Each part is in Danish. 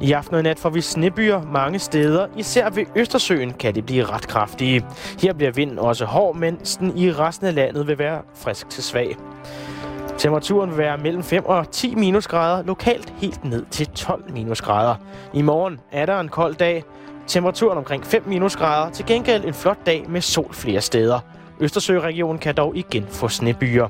I aften og nat får vi snebyer mange steder. Især ved Østersøen kan det blive ret kraftige. Her bliver vinden også hård, mens den i resten af landet vil være frisk til svag. Temperaturen vil være mellem 5 og 10 minusgrader, lokalt helt ned til 12 minusgrader. I morgen er der en kold dag. Temperaturen omkring 5 minusgrader. Til gengæld en flot dag med sol flere steder. Østersøregionen kan dog igen få snebyer.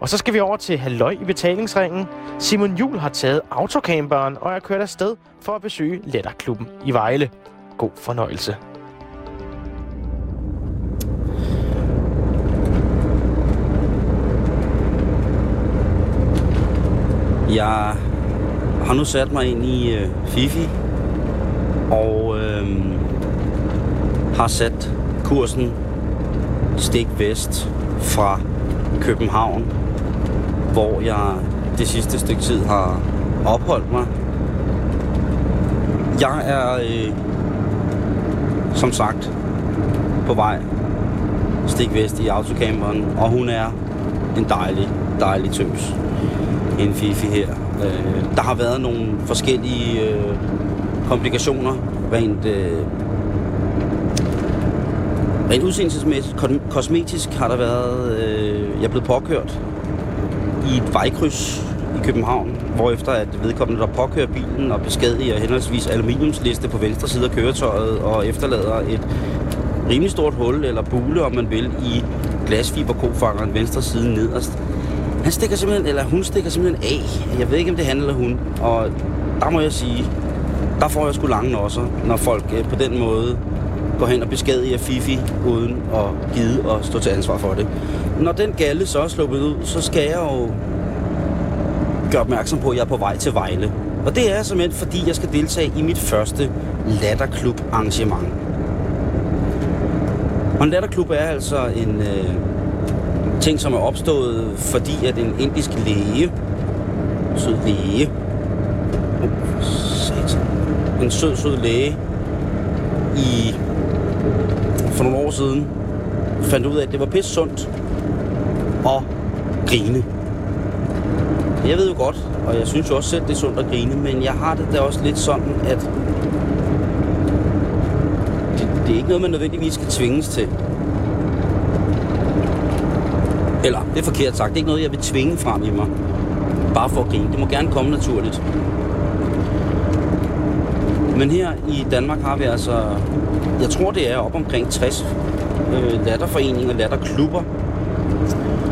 Og så skal vi over til Halløj i betalingsringen. Simon Jul har taget autocamperen og er kørt afsted for at besøge Letterklubben i Vejle. God fornøjelse. Jeg har nu sat mig ind i øh, Fifi og øh, har sat kursen stik vest fra København, hvor jeg det sidste stykke tid har opholdt mig. Jeg er øh, som sagt på vej stik vest i autocamperen, og hun er en dejlig, dejlig tøs. En Fifi her. Øh, der har været nogle forskellige øh, komplikationer rent øh, Rent udseendelsesmæssigt, kosmetisk har der været, øh, jeg er blevet påkørt i et vejkryds i København, hvorefter at vedkommende, der påkører bilen og beskadiger henholdsvis aluminiumsliste på venstre side af køretøjet og efterlader et rimelig stort hul eller bule, om man vil, i glasfiberkofangeren venstre side nederst. Han stikker simpelthen, eller hun stikker simpelthen af. Jeg ved ikke, om det handler eller hun. Og der må jeg sige, der får jeg sgu lange også, når folk øh, på den måde går hen og beskadiger Fifi, uden at gide at stå til ansvar for det. Når den galle så er sluppet ud, så skal jeg jo gøre opmærksom på, at jeg er på vej til Vejle. Og det er simpelthen, fordi jeg skal deltage i mit første latterklub arrangement. Og en latterklub er altså en øh, ting, som er opstået, fordi at en indisk læge, sød læge, oh, en sød, sød læge, i for nogle år siden fandt ud af, at det var pisse sundt at grine. Jeg ved jo godt, og jeg synes jo også selv, det er sundt at grine, men jeg har det da også lidt sådan, at det, det er ikke noget, man nødvendigvis skal tvinges til. Eller, det er forkert sagt, det er ikke noget, jeg vil tvinge frem i mig. Bare for at grine. Det må gerne komme naturligt. Men her i Danmark har vi altså, jeg tror det er op omkring 60 øh, latterforeninger, latterklubber,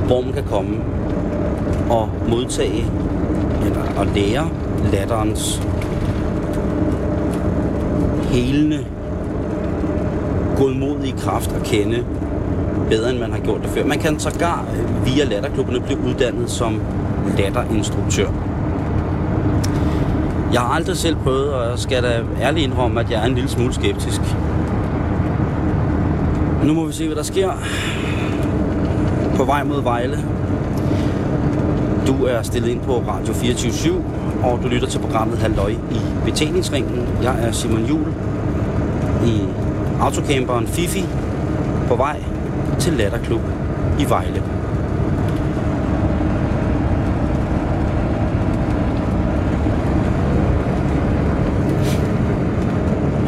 hvor man kan komme og modtage eller og lære latterens helende, godmodige kraft at kende bedre, end man har gjort det før. Man kan sågar øh, via latterklubberne blive uddannet som latterinstruktør. Jeg har aldrig selv prøvet, og jeg skal da ærligt indrømme, at jeg er en lille smule skeptisk. Nu må vi se, hvad der sker. På vej mod Vejle. Du er stillet ind på Radio 24 og du lytter til programmet Halløj i betjeningsringen. Jeg er Simon Jul i autocamperen Fifi på vej til Latterklub i Vejle.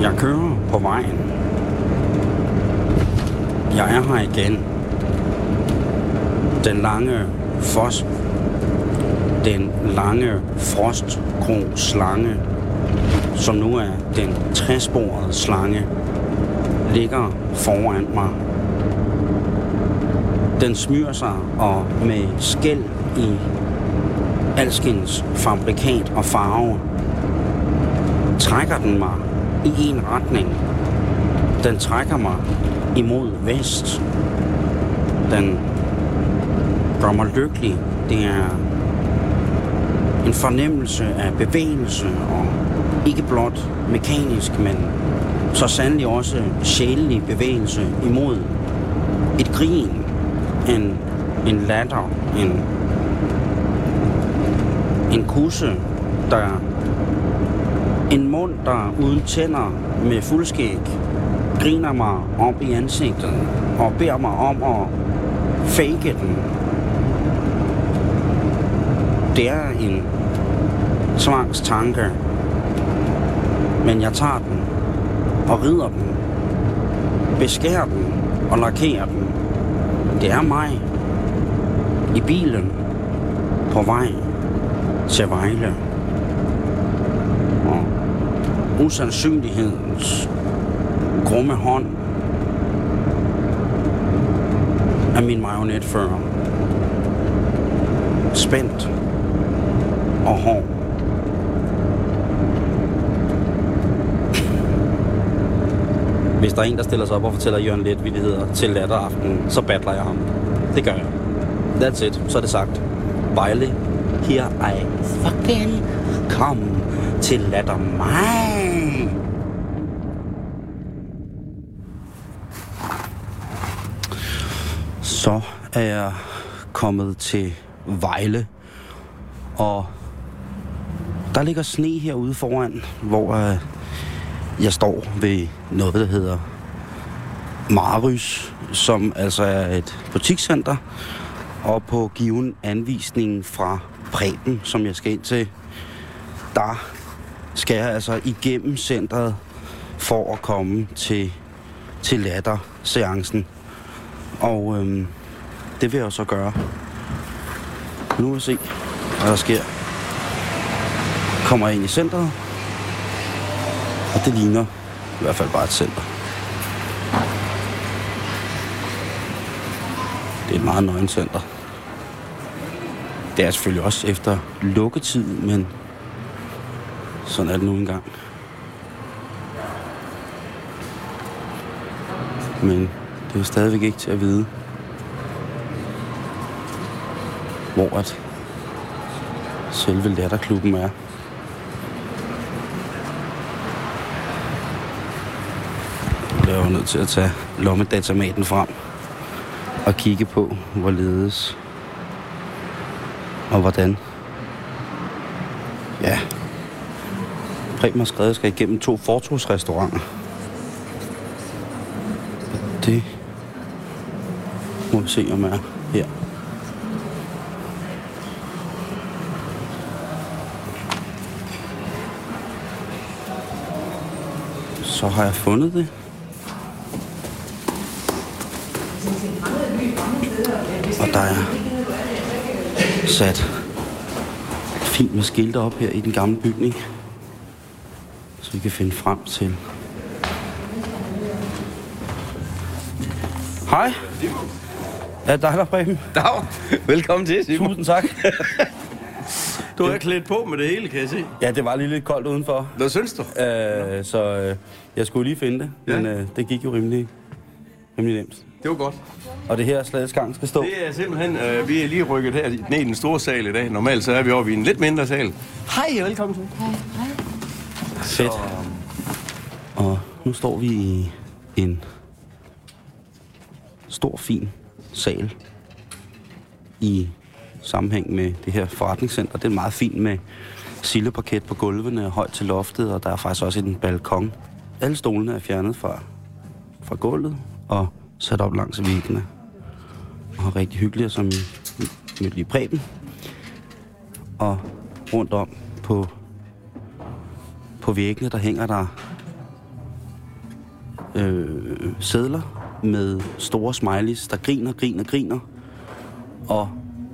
Jeg kører på vejen. Jeg er her igen. Den lange frost. Den lange frostgrå slange, som nu er den træsporede slange, ligger foran mig. Den smyrer sig, og med skæld i alskens fabrikat og farve, trækker den mig i en retning. Den trækker mig imod vest. Den gør mig lykkelig. Det er en fornemmelse af bevægelse, og ikke blot mekanisk, men så sandelig også sjælelig bevægelse imod et grin, en, en latter, en, en kusse, der en mund, der uden tænder med fuldskæg griner mig op i ansigtet og beder mig om at fake den. Det er en tvangstanke. Men jeg tager den og rider den, beskærer den og lakerer den. Det er mig i bilen på vej til Vejle. Og usandsynlighedens grumme hånd af min marionetfører. Spændt og hård. Hvis der er en, der stiller sig op og fortæller Jørgen Letvilligheder til latteraften, så battler jeg ham. Det gør jeg. That's it. Så er det sagt. Vejle, here I fucking come til latter mig. Så er jeg kommet til Vejle, og der ligger sne herude foran, hvor øh, jeg står ved noget, der hedder Marys, som altså er et butikscenter, og på given anvisning fra Preben, som jeg skal ind til, der skal jeg altså igennem centret for at komme til, til latter-seancen. Og øhm, det vil jeg så gøre. Nu vil vi se, hvad der sker. Kommer jeg ind i centret, og det ligner i hvert fald bare et center. Det er et meget nøgen center. Det er selvfølgelig også efter lukketid, men sådan er det nu engang. Men det er stadigvæk ikke til at vide, hvor at selve latterklubben er. Jeg er jo nødt til at tage lommedatamaten frem og kigge på, hvorledes og hvordan. Ja. Preben har skrevet, at jeg skal igennem to fortrusrestauranter. Det må vi se, om jeg er har jeg fundet det. Og der er sat fint med skilte op her i den gamle bygning. Så vi kan finde frem til. Hej. Er det dig, der Preben? Dag. Velkommen til, Simon. Tusind tak. Du er klædt på med det hele, kan jeg se. Ja, det var lige lidt koldt udenfor. Hvad synes du? Øh, så øh, jeg skulle lige finde det, Ja. men øh, det gik jo rimelig, rimelig nemt. Det var godt. Og det her sladesgang skal stå. Det er simpelthen, øh, vi er lige rykket her ned i den store sal i dag. Normalt så er vi oppe i en lidt mindre sal. Hej, velkommen til. Fedt. Og nu står vi i en stor, fin sal i sammenhæng med det her forretningscenter. Det er meget fint med sildeparket på gulvene højt til loftet, og der er faktisk også en balkon. Alle stolene er fjernet fra, fra gulvet og sat op langs væggene. Og rigtig hyggeligt, som mødte lige Preben. Og rundt om på på væggene, der hænger der øh, sædler med store smileys, der griner, griner, griner. Og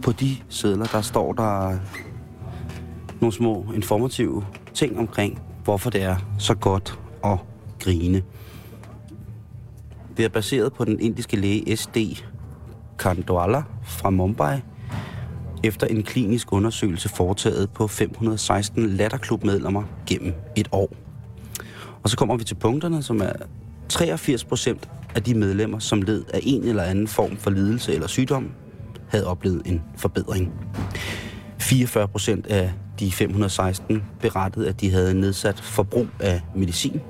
på de sædler, der står der nogle små informative ting omkring, hvorfor det er så godt at grine. Det er baseret på den indiske læge S.D. Kandwala fra Mumbai, efter en klinisk undersøgelse foretaget på 516 latterklubmedlemmer gennem et år. Og så kommer vi til punkterne, som er 83 procent af de medlemmer, som led af en eller anden form for lidelse eller sygdom, havde oplevet en forbedring. 44 procent af de 516 berettede, at de havde nedsat forbrug af medicin.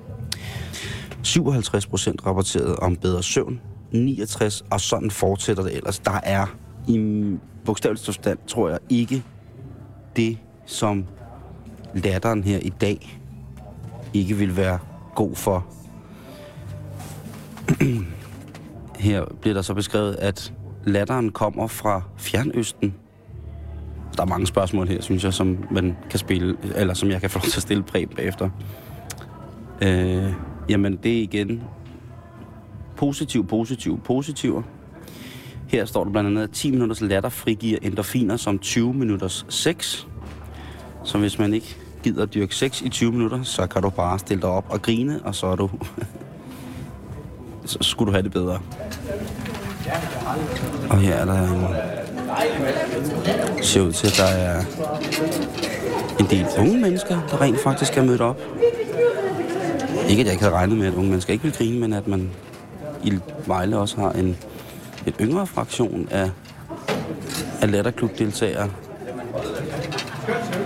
57 procent rapporterede om bedre søvn. 69, og sådan fortsætter det ellers. Der er i bogstaveligt forstand, tror jeg, ikke det, som latteren her i dag ikke vil være god for. her bliver der så beskrevet, at latteren kommer fra Fjernøsten, der er mange spørgsmål her, synes jeg, som man kan spille, eller som jeg kan få lov til at stille Preben bagefter. Øh, jamen, det er igen positiv, positiv, positiv. Her står der blandt andet, at 10 minutters latter frigiver endorfiner som 20 minutters sex. Så hvis man ikke gider at dyrke sex i 20 minutter, så kan du bare stille dig op og grine, og så er du... så skulle du have det bedre. Og her er der en... ser ud til, at der er en del unge mennesker, der rent faktisk er mødt op. Ikke at jeg ikke havde regnet med, at unge mennesker ikke vil grine, men at man i Vejle også har en en yngre fraktion af, af latterklubdeltagere.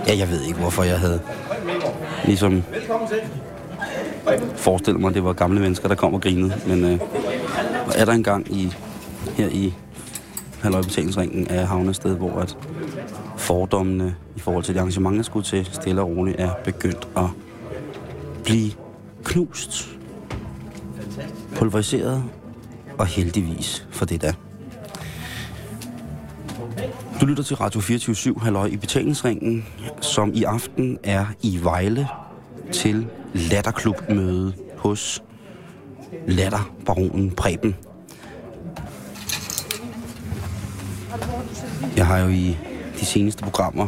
Ja, jeg ved ikke, hvorfor jeg havde ligesom forestille mig, at det var gamle mennesker, der kom og grinede. Men øh, er der engang i, her i halvøjbetalingsringen af Havnested, hvor at fordommene i forhold til det arrangement, der skulle til stille og roligt, er begyndt at blive knust, pulveriseret og heldigvis for det der. Du lytter til Radio 24 halløj i betalingsringen, som i aften er i Vejle til latterklubmøde hos latterbaronen Preben. Jeg har jo i de seneste programmer,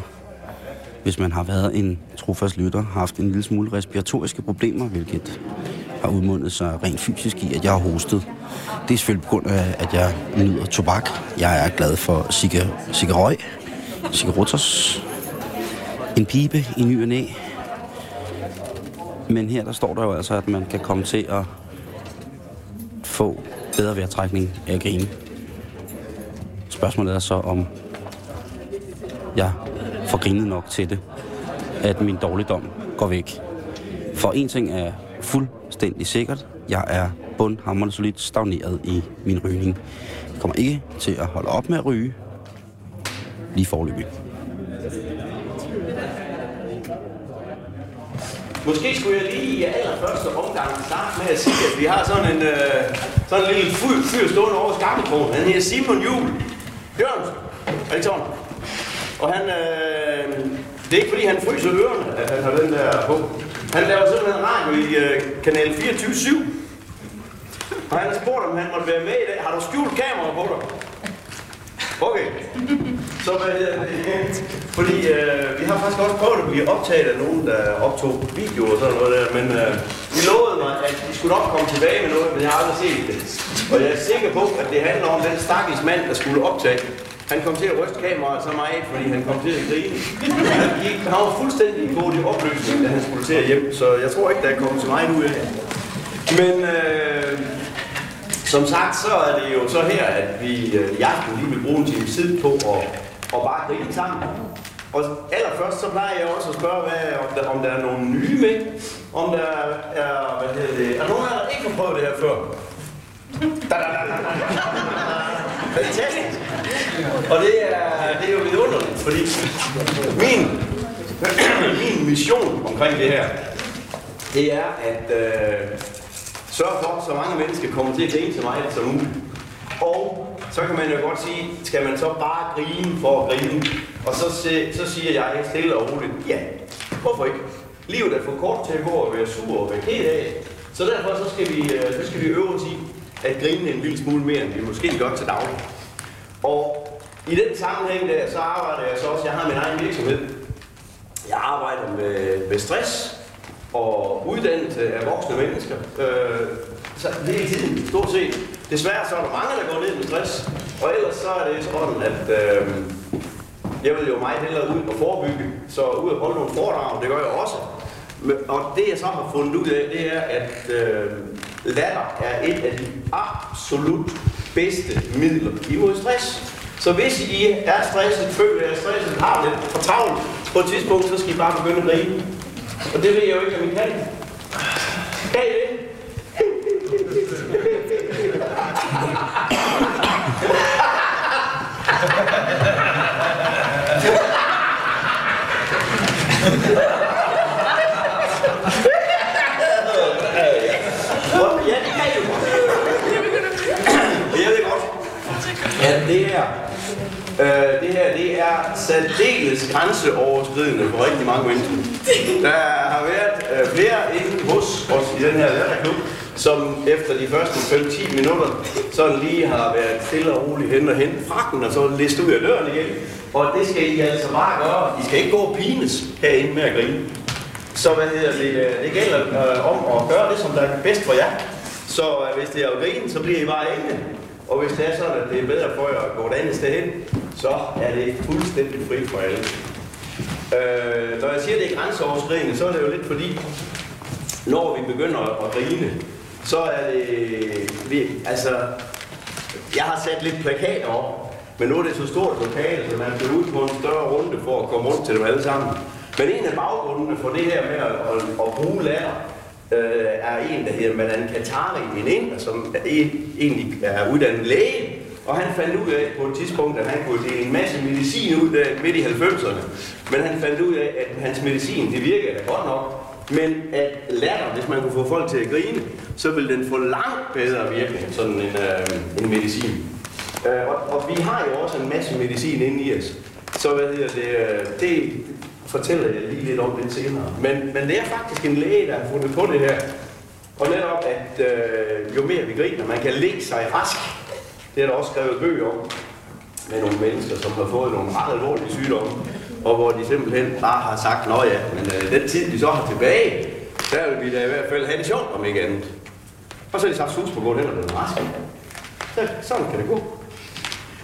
hvis man har været en trofast lytter, haft en lille smule respiratoriske problemer, hvilket har udmundet sig rent fysisk i, at jeg har hostet. Det er selvfølgelig på grund af, at jeg nyder tobak. Jeg er glad for cigarøj, cigarotos, en pibe i ny og næ. Men her der står der jo altså, at man kan komme til at få bedre vejrtrækning af at grine. Spørgsmålet er så, om jeg får grinet nok til det, at min dårligdom går væk. For en ting er fuldstændig sikkert. Jeg er bundhammerende solidt stagneret i min rygning. Jeg kommer ikke til at holde op med at ryge lige forløbig. Måske skulle jeg lige i allerførste omgang starte med at sige, at vi har sådan en, øh, sådan en lille fyr, fyr stående over skakketronen. Han hedder Simon Juhl. Jørgensen. Er det sådan? Og han, øh, det er ikke fordi han fryser ørerne, at han har den der på. Han laver simpelthen radio i øh, kanal 24-7. Og han har spurgt, om han måtte være med i dag. Har du skjult kamera på dig? Okay. Så hvad hedder det? Fordi øh, vi har faktisk også prøvet at blive optaget af nogen, der optog video og sådan noget der, men øh, de lovede mig, at de skulle nok komme tilbage med noget, men jeg har aldrig set det. Og jeg er sikker på, at det handler om den stakkels mand, der skulle optage. Han kom til at ryste kameraet så meget, fordi han kom til at grine. Han, gik, han var fuldstændig gået i opløsning, da han skulle til at hjem, så jeg tror ikke, der er kommet så meget ud af det. Men øh, som sagt, så er det jo så her, at vi øh, i aften lige vil bruge en time tid på at, og bare grine sammen. Og allerførst så plejer jeg også at spørge, hvad, om, der, om der er nogle nye med. Om der er, hvad hedder det, er nogen af jer, der ikke har prøvet det her før? Da, da, da, da, da. Fantastisk. Og det er, det er jo vidunderligt, fordi min, min mission omkring det her, det er at øh, sørge for, at så mange mennesker kommer til at grine så meget som muligt. Og så kan man jo godt sige, skal man så bare grine for at grine? Og så, så siger jeg stille og roligt, ja, hvorfor ikke? Livet er for kort til at gå og være sur og være ked af. Så derfor så skal, vi, øh, så skal vi øve os i at grine en lille smule mere, end vi måske gør til daglig. Og i den sammenhæng der, så arbejder jeg så også, jeg har min egen virksomhed. Jeg arbejder med, med stress og uddannelse af voksne mennesker. Øh, så hele tiden, stort set. Desværre så er der mange, der går ned med stress. Og ellers så er det sådan, at øh, jeg vil jo meget hellere ud og forebygge. Så ud og holde nogle foredrag, det gør jeg også. Og det jeg så har fundet ud af, det er, at øh, latter er et af de absolut bedste midler imod stress. Så hvis I er stresset, føler jer stresset, har det for travlt på et tidspunkt, så skal I bare begynde at grine. Og det ved jeg jo ikke, om I kan. Kan I det? Ja, det kan I jo godt. Jeg ved godt. Ja, det er Øh, det her, det er særdeles grænseoverskridende for rigtig mange mennesker. Der har været øh, flere inde hos os i den her lærerklub, som efter de første 5-10 minutter sådan lige har været stille og roligt hen og hen frakken, og så list ud af døren igen. Og det skal I altså bare gøre. I skal ikke gå og pines herinde med at grine. Så hvad hedder det, øh, det gælder øh, om at gøre det, som der er bedst for jer. Så øh, hvis det er at grine, så bliver I bare enige. Og hvis det er sådan, at det er bedre for jer at gå et andet sted hen, så er det fuldstændig frit for alle. Øh, når jeg siger, at det er grænseoverskridende, så er det jo lidt fordi, når vi begynder at grine, så er det... Vi, altså, jeg har sat lidt plakater op, men nu er det så stort lokale, så man skal ud på en større runde for at komme rundt til dem alle sammen. Men en af baggrundene for det her med at, at, at bruge lærer, øh, er en, der hedder Madan Katari, en inder, som er, egentlig er uddannet læge. Og han fandt ud af på et tidspunkt, at han kunne dele en masse medicin ud der midt i 90'erne. Men han fandt ud af, at hans medicin, det virkede da godt nok. Men at latter, hvis man kunne få folk til at grine, så ville den få langt bedre virkning, sådan en, øh, en medicin. Øh, og, og vi har jo også en masse medicin inde i os. Så hvad hedder det, øh, det fortæller jeg lige lidt om lidt senere. Men, men det er faktisk en læge, der har fundet på det her. Og netop, at øh, jo mere vi griner, man kan lægge sig rask. Det er der også skrevet bøger om med nogle mennesker, som har fået nogle meget alvorlige sygdomme, og hvor de simpelthen bare har sagt, nå ja, men øh, den tid, vi så har tilbage, der vil vi da i hvert fald have det sjovt om ikke andet. Og så har de sagt sus på gulvet, hen blevet rask. Så, sådan kan det gå.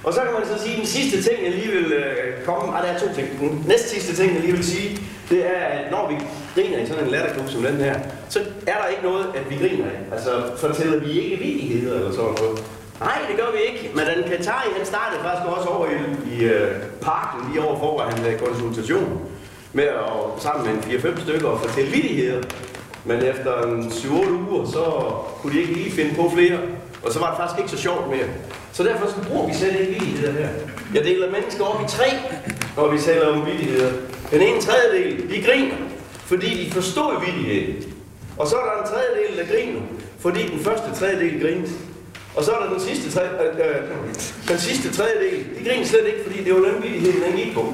Og så kan man så sige, at den sidste ting, jeg lige vil øh, komme... Ah, der er to ting. Den næste sidste ting, jeg lige vil sige, det er, at når vi griner i sådan en latterklub som den her, så er der ikke noget, at vi griner af. Altså, fortæller vi ikke vidigheder eller sådan noget. Nej, det gør vi ikke. Men den Katari, han startede faktisk også over i, i øh, parken lige overfor, hvor han havde øh, konsultation med at sammen med en 4-5 stykker og fortælle vidigheder. Men efter en 7-8 uger, så kunne de ikke lige finde på flere. Og så var det faktisk ikke så sjovt mere. Så derfor så bruger vi slet ikke vildigheder her. Jeg deler mennesker op i tre, når vi taler om vildigheder. Den ene tredjedel, de griner, fordi de forstod vidigheden. Og så er der en tredjedel, der griner, fordi den første tredjedel griner. Og så er der den sidste, tre, øh, øh, den sidste tredjedel, de griner slet ikke, fordi det var den vildighed, den gik på.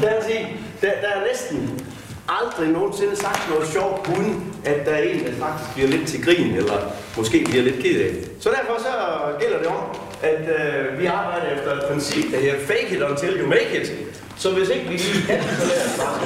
Der, sige, der, der er næsten aldrig nogensinde sagt noget sjovt, uden at der er en, der faktisk bliver lidt til grin, eller måske bliver lidt ked af. Så derfor så gælder det om, at øh, vi arbejder efter et princip, der hedder fake it until you make it. Så hvis ikke vi lige kan, så lad os bare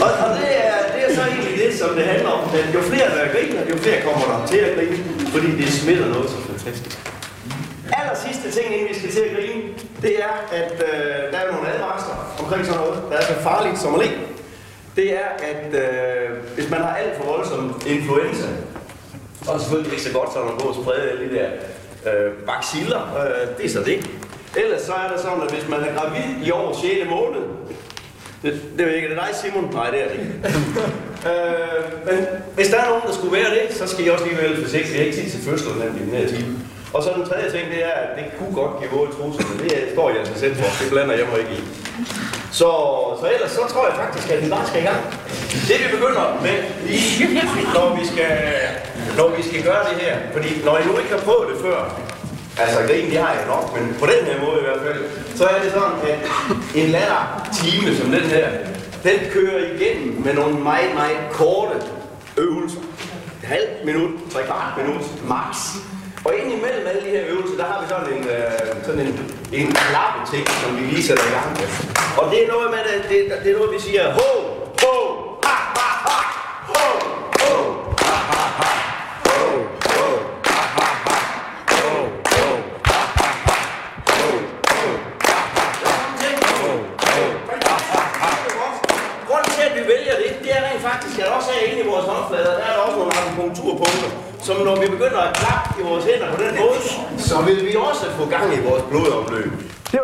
og, og det, er, det er så egentlig det, som det handler om. At jo flere der griner, jo flere kommer der til at grine, fordi det smitter noget så fantastisk. Aller sidste ting, inden vi skal til at grine, det er, at øh, der er nogle advarsler omkring sådan noget, der er så farligt som at le. Det er, at øh, hvis man har alt for voldsom influenza, og selvfølgelig ikke så godt, så man går og sprede alle de der øh, vacciller, øh, det er så det. Ellers så er det sådan, at hvis man er gravid i over 6. måned, det, det ved ikke, er det dig Simon? Nej, det er det ikke. øh, men hvis der er nogen, der skulle være det, så skal I også lige være lidt forsigtige. Jeg har ikke tid til fødslen nemlig den her time. Og så den tredje ting, det er, at det kunne godt give våde trusler, men det står jeg altså selv for. Det blander jeg mig ikke i. Så, så ellers så tror jeg faktisk, at vi bare skal i gang. Det vi begynder med lige, når vi skal, når vi skal gøre det her, fordi når I nu ikke har prøvet det før, altså grin, det har jeg nok, men på den her måde i hvert fald, så er det sådan, at en latter som den her, den kører igennem med nogle meget, meget korte øvelser. Et halvt minut, tre kvart minut, max. Og ind imellem alle de her øvelser, der har vi sådan en, øh, sådan en, en klappeting, som vi lige sætter i gang med. Og det er noget med, det, det, det er noget, vi siger, ho, ha, ha, ha, ho, ho, ha, ha, ha, ho, ho, ha, ha, ha, ho, ho, ha, ha, ha, ho, ho, ha, ha, ha, ho, ho, Grunden til, at vi vælger det, det er rent faktisk, at også herinde i vores håndflader, der er der også nogle akupunkturpunkter, som når vi begynder at klappe i vores hænder på den måde, så vil vi også få gang i vores blodomløb. Det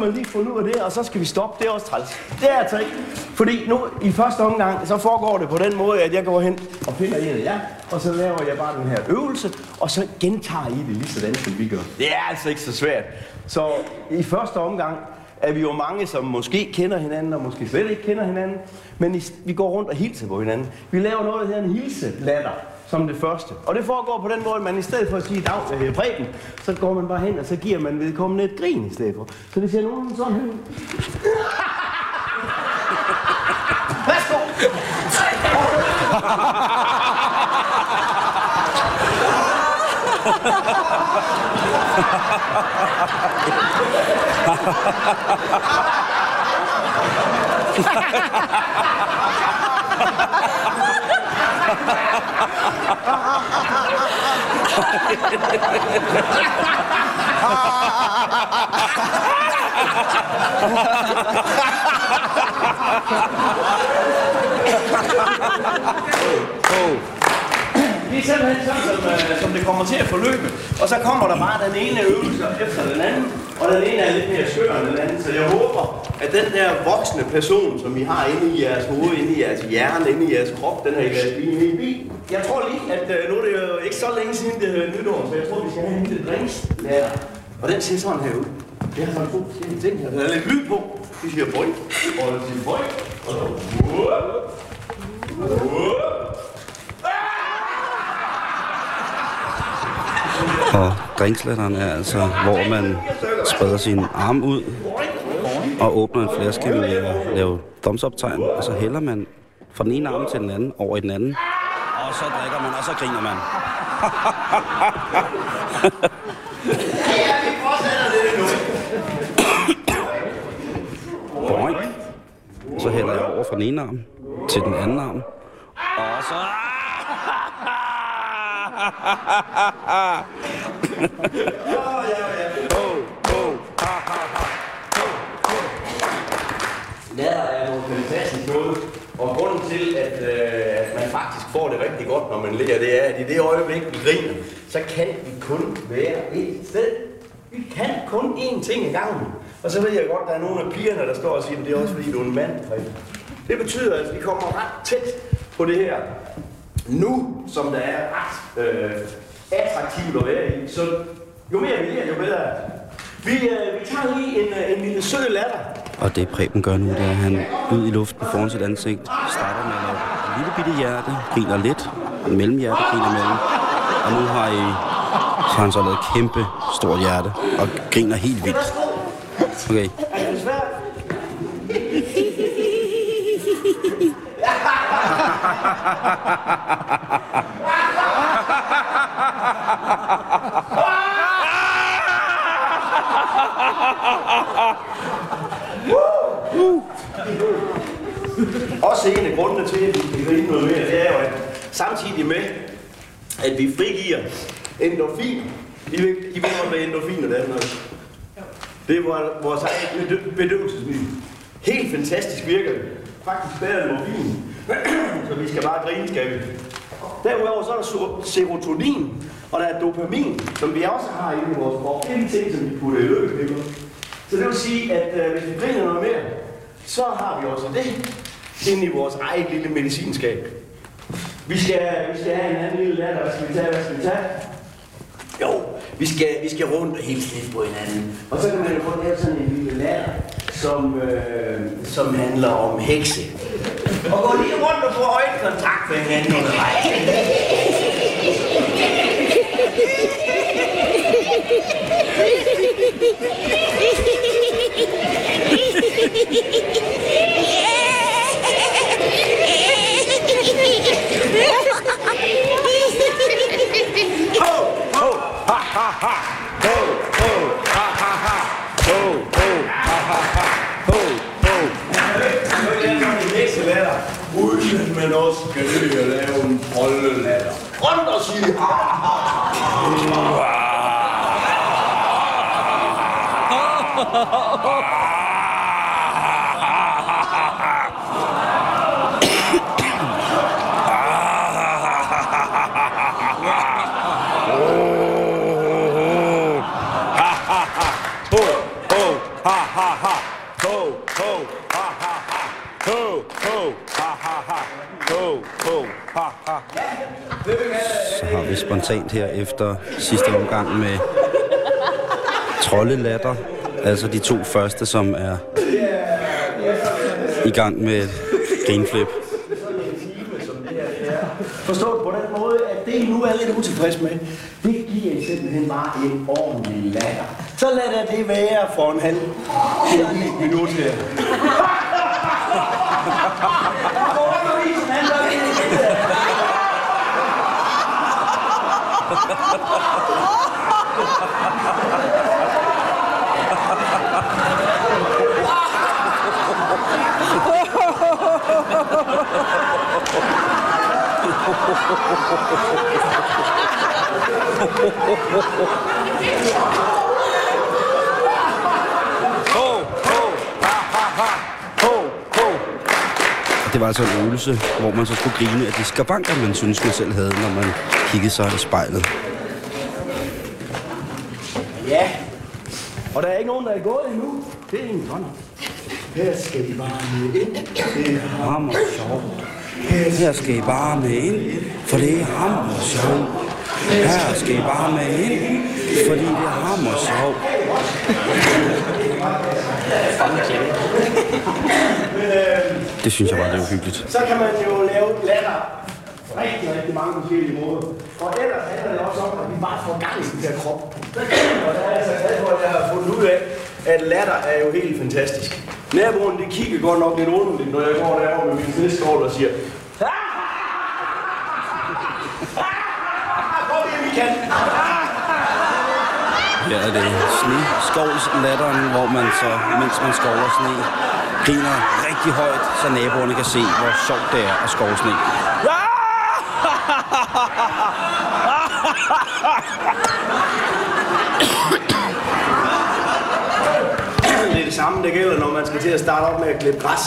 er, man lige fundet ud af det, og så skal vi stoppe. Det er også træls. Det er altså ikke. Fordi nu i første omgang, så foregår det på den måde, at jeg går hen og finder en af jer, og så laver jeg bare den her øvelse, og så gentager I det lige sådan, som vi gør. Det er altså ikke så svært. Så i første omgang, er vi jo mange, som måske kender hinanden, og måske slet ikke kender hinanden. Men vi går rundt og hilser på hinanden. Vi laver noget, der hedder en hilselatter som det første. Og det foregår på den måde, at man i stedet for at sige dag øh, Preben, så går man bare hen, og så giver man vedkommende et grin i stedet for. Så det ser nogen sådan her. ud. Værsgo! Det er simpelthen sådan, som, øh, som det kommer til at forløbe. Og så kommer der bare den ene øvelse efter den anden, og den ene er lidt mere skør end den anden. Så jeg håber, at den der voksne person, som I har inde i jeres hoved, inde i jeres hjerne, inde i jeres krop, den har I været lige inde i bil. Jeg tror lige, at øh, nu er det jo ikke så længe siden det er nytår, så jeg tror, vi skal have en lille drinkslærer. Og den ser sådan her ud. Det har sådan to forskellige ting her. Der er lidt lyd på. Vi siger boing, og det siger boing, og så... Whoa. Whoa. Og drinksletterne er altså, hvor man spreder sin arm ud og åbner en flaske med at lave thumbs up tegn, og så hælder man fra den ene arm til den anden over i den anden. Og så drikker man, og så griner man. Vi lidt. Boing. Så hælder jeg over fra den ene arm til den anden arm. Og så... Lader er jo fantastisk noget, og grunden til, at, øh, at man faktisk får det rigtig godt, når man ligger, det er, at i det øjeblik, vi griner, så kan vi kun være et sted. Vi kan kun én ting i gangen. Og så ved jeg godt, at der er nogle af pigerne, der står og siger, at det er også fordi, du er en mand. Det betyder, at vi kommer ret tæt på det her nu, som der er ret øh, attraktivt at være i. Så jo mere vi ler, jo bedre er. Vi, øh, vi tager lige en, øh, en lille sød latter. Og det Preben gør nu, det er, at han ud i luften foran sit ansigt starter med et lille bitte hjerte, griner lidt, en mellemhjerte griner mellem, og nu har I, så har han så lavet et kæmpe stort hjerte, og griner helt vildt. Okay, Er det svært? Også en af grundene til, at vi kan grine noget mere, det er jo, at samtidig med, at vi frigiver endorfin. I ved, I ved hvad endorfiner det er for noget. Det er vores eget bedøvelsesmiddel. Helt fantastisk virker det. Faktisk bedre end morfin. Så vi skal bare grine, skal vi. Derudover så er der serotonin, og der er dopamin, som vi også har inde i vores krop. Det er de ting, som vi putter i lykkepiller. Så det vil sige, at øh, hvis vi griner noget mere, så har vi også det inde i vores eget lille medicinskab. Vi skal, vi skal have en anden lille latter. Hvad skal vi tage? Hvad skal vi tage? Jo, vi skal, vi skal rundt og hilse lidt på hinanden. Og så kan man jo få lavet sådan en lille latter, som, øh, som handler om hekse. og gå lige rundt og få øjenkontakt med hinanden undervejs. ho, ha, ha, ha, ho, ho, ha, ha, ha, ho, ho, ha, ha, ha. Vil latter, uden at man også skal løbe og lave en troldelatter. Rundt og sige, ah, ah, ah. ah, vi spontant her efter sidste omgang med troldelatter Altså de to første, som er i gang med et grinflip. Forstået på den måde, at det I nu er lidt utilfreds med, det giver I simpelthen bare en ordentlig latter. Så lad det være for en halv en minut her. Det var altså en øvelse, hvor man så skulle grine af de skavanker, man synes, man selv havde, når man kiggede sig i spejlet. Ja, og der er ikke nogen, der er gået endnu. Det er ingen hånd. Her skal vi bare med ind. Det er Hammer sjovt. Her skal I bare med ind, for det er hammer sjovt. Her skal I bare med ind, fordi det er hammer sjovt. Det synes jeg bare, det var hyggeligt. Så kan man jo lave latter rigtig, rigtig mange forskellige måder. Og ellers handler det også om, at vi bare får gang i den der krop. Og der er jeg så glad for, at jeg har fundet ud af, at latter er jo helt fantastisk. Naboen, de kigger godt nok lidt underligt, når jeg går derovre med min fiskål og siger, Prøv lige, vi kan. Her er det sne-skovslatteren, hvor man så, mens man skovler sne, griner rigtig højt, så naboerne kan se, hvor sjovt det er at skove sne. Det er det samme, der gælder, når man skal til at starte op med at klippe græs.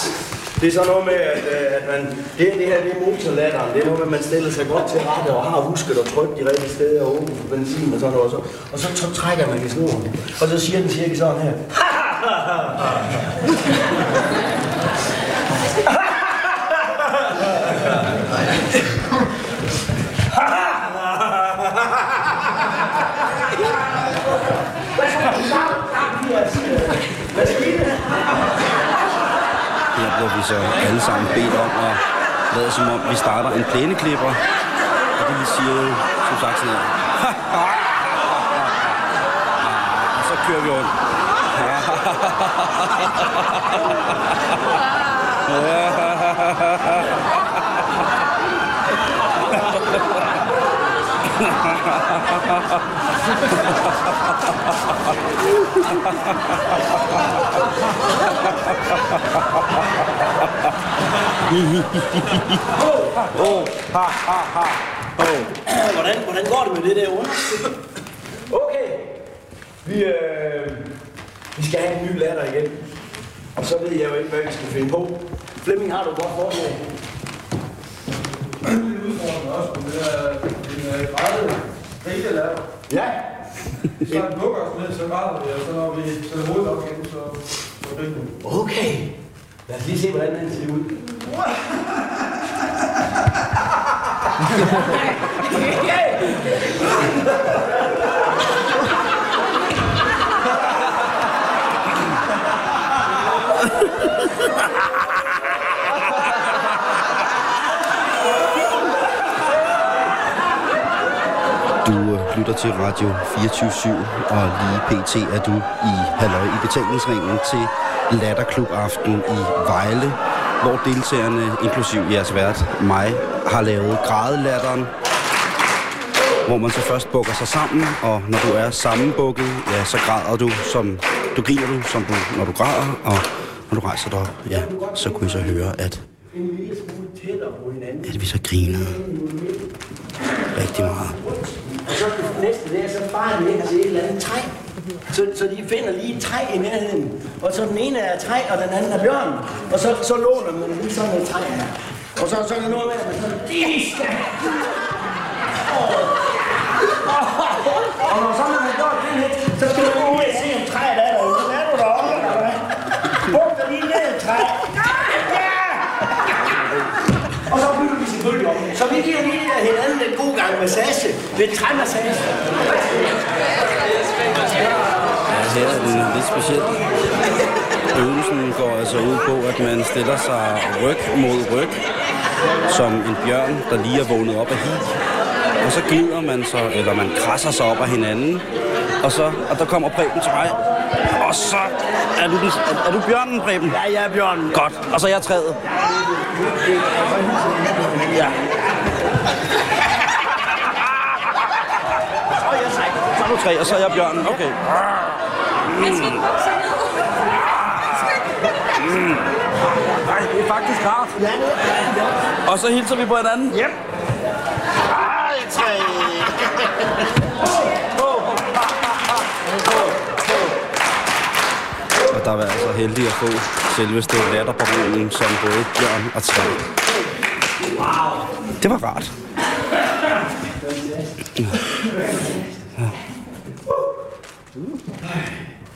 Det er så noget med, at, øh, at man, det, det her det er motorlatteren. Det er noget med, at man stiller sig godt til rette og har husket at trykke de rigtige steder og åbne for benzin og sådan noget. Og så, og så, så trækker man i snoren. Og så siger den cirka sådan her. Her bliver vi så alle sammen bedt om at lade som om, vi starter en plæneklipper. Og det vi siger jo, som sagt sådan her. Og så kører vi rundt. Hvordan, hvordan går det med det der underskud? Okay. Vi, øh, vi skal have en ny latter igen. Og så ved jeg jo ikke, hvad vi skal finde på. Flemming, har du et godt forslag? udfordrende også, men det er en øh, grædet grillelærer. Ja. Så den lukker os ned, så græder vi, og så når vi sætter hovedet op igen, så så griner vi. Okay. Lad os lige se, hvordan den ser ud. Du øh, lytter til Radio 24 og lige pt. er du i Halløj i betalingsringen til Latterklub Aften i Vejle, hvor deltagerne, inklusiv jeres vært, mig, har lavet grædelatteren, hvor man så først bukker sig sammen, og når du er sammenbukket, ja, så græder du, som du griner du, som du, når du græder, og når du rejser dig op, ja, så kunne I så høre, at, at vi så griner rigtig meget. Og så det næste, det er så bare de ind til et eller andet træ. Så, så de finder lige et træ i nærheden. Og så den ene er træ, og den anden er bjørn. Og så, så låner man lige sådan et træ her. Og så, så er der noget med, at man sådan, de skal... Og når så man har gjort det lidt, så skal man ud og se, om træet er der Så er du deroppe, eller hvad? Buk dig lige ned i et træ. Ja! Og så bygger vi selvfølgelig om. Så vi giver lige hinanden en god gang massage. Lidt træmassage. her er lidt specielt. Øvelsen går altså ud på, at man stiller sig ryg mod ryg, som en bjørn, der lige er vågnet op af hi. Og så glider man så, eller man krasser sig op af hinanden. Og så, og der kommer Preben til mig. Og så er du, den, er du bjørnen, Preben? Ja, jeg er bjørnen. Godt. Og så er jeg træet. Ja. Så er du tre, og så er jeg bjørnen. Okay. Nej, det er faktisk rart. Og så hilser vi på hinanden. Yep. Ej, tre. Og der var altså heldig at få selveste latterbaronen som både bjørn og træ. Det var rart.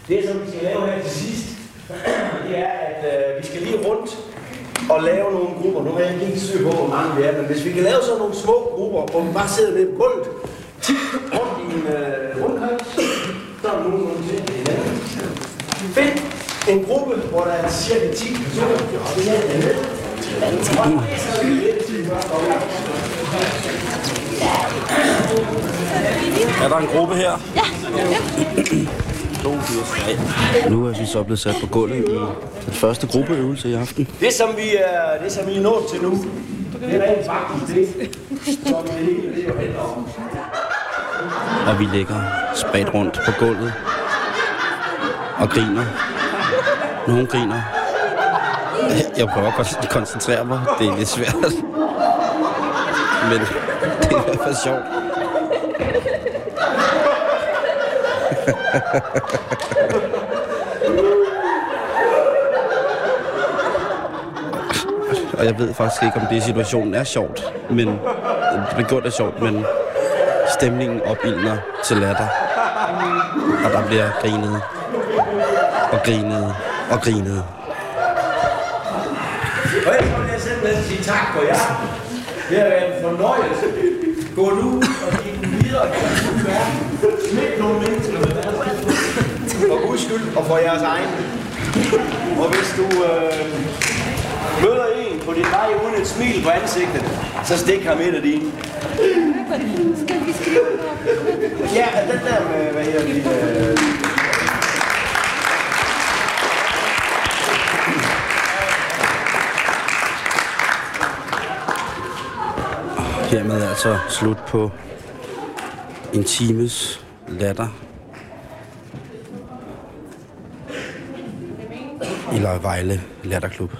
Det, som vi skal lave her til sidst, det er, at øh, vi skal lige rundt og lave nogle grupper. Nu har jeg ikke helt styr på, hvor mange vi er, men hvis vi kan lave sådan nogle små grupper, hvor vi bare sidder på gulvet, tit rundt i en øh, rundkreds, så er nogen, der ser hinanden. Find en gruppe, hvor der er cirka 10 personer, og det er det er lidt til. Er der en gruppe her? Ja. 2, 4, 3. Nu er vi så blevet sat på gulvet i den første gruppeøvelse i aften. Det, som vi er, det, som vi er nået til nu, det er rent faktisk det, som det hele det handler om. Og vi ligger spredt rundt på gulvet og griner. Nogle griner. Jeg prøver at kon- koncentrere mig. Det er lidt svært. Men det er i hvert fald sjovt. Og jeg ved faktisk ikke, om det situationen er sjovt. Men det bliver gjort er sjovt, men stemningen opildner til latter. Og der bliver grinet. Og grinet. Og grinet. Og jeg vil jeg simpelthen sige tak for jer. Det har været en fornøjelse. Gå nu og giv den videre til den verden. Smid nogle mennesker med deres For Guds skyld og for jeres egen. Og hvis du øh, møder en på din vej uden et smil på ansigtet, så stik ham et af dine. Skal vi skrive noget? Ja, den der med, hvad hedder det, øh, Hermed er altså slut på en times latter. I Vejle Latterklub.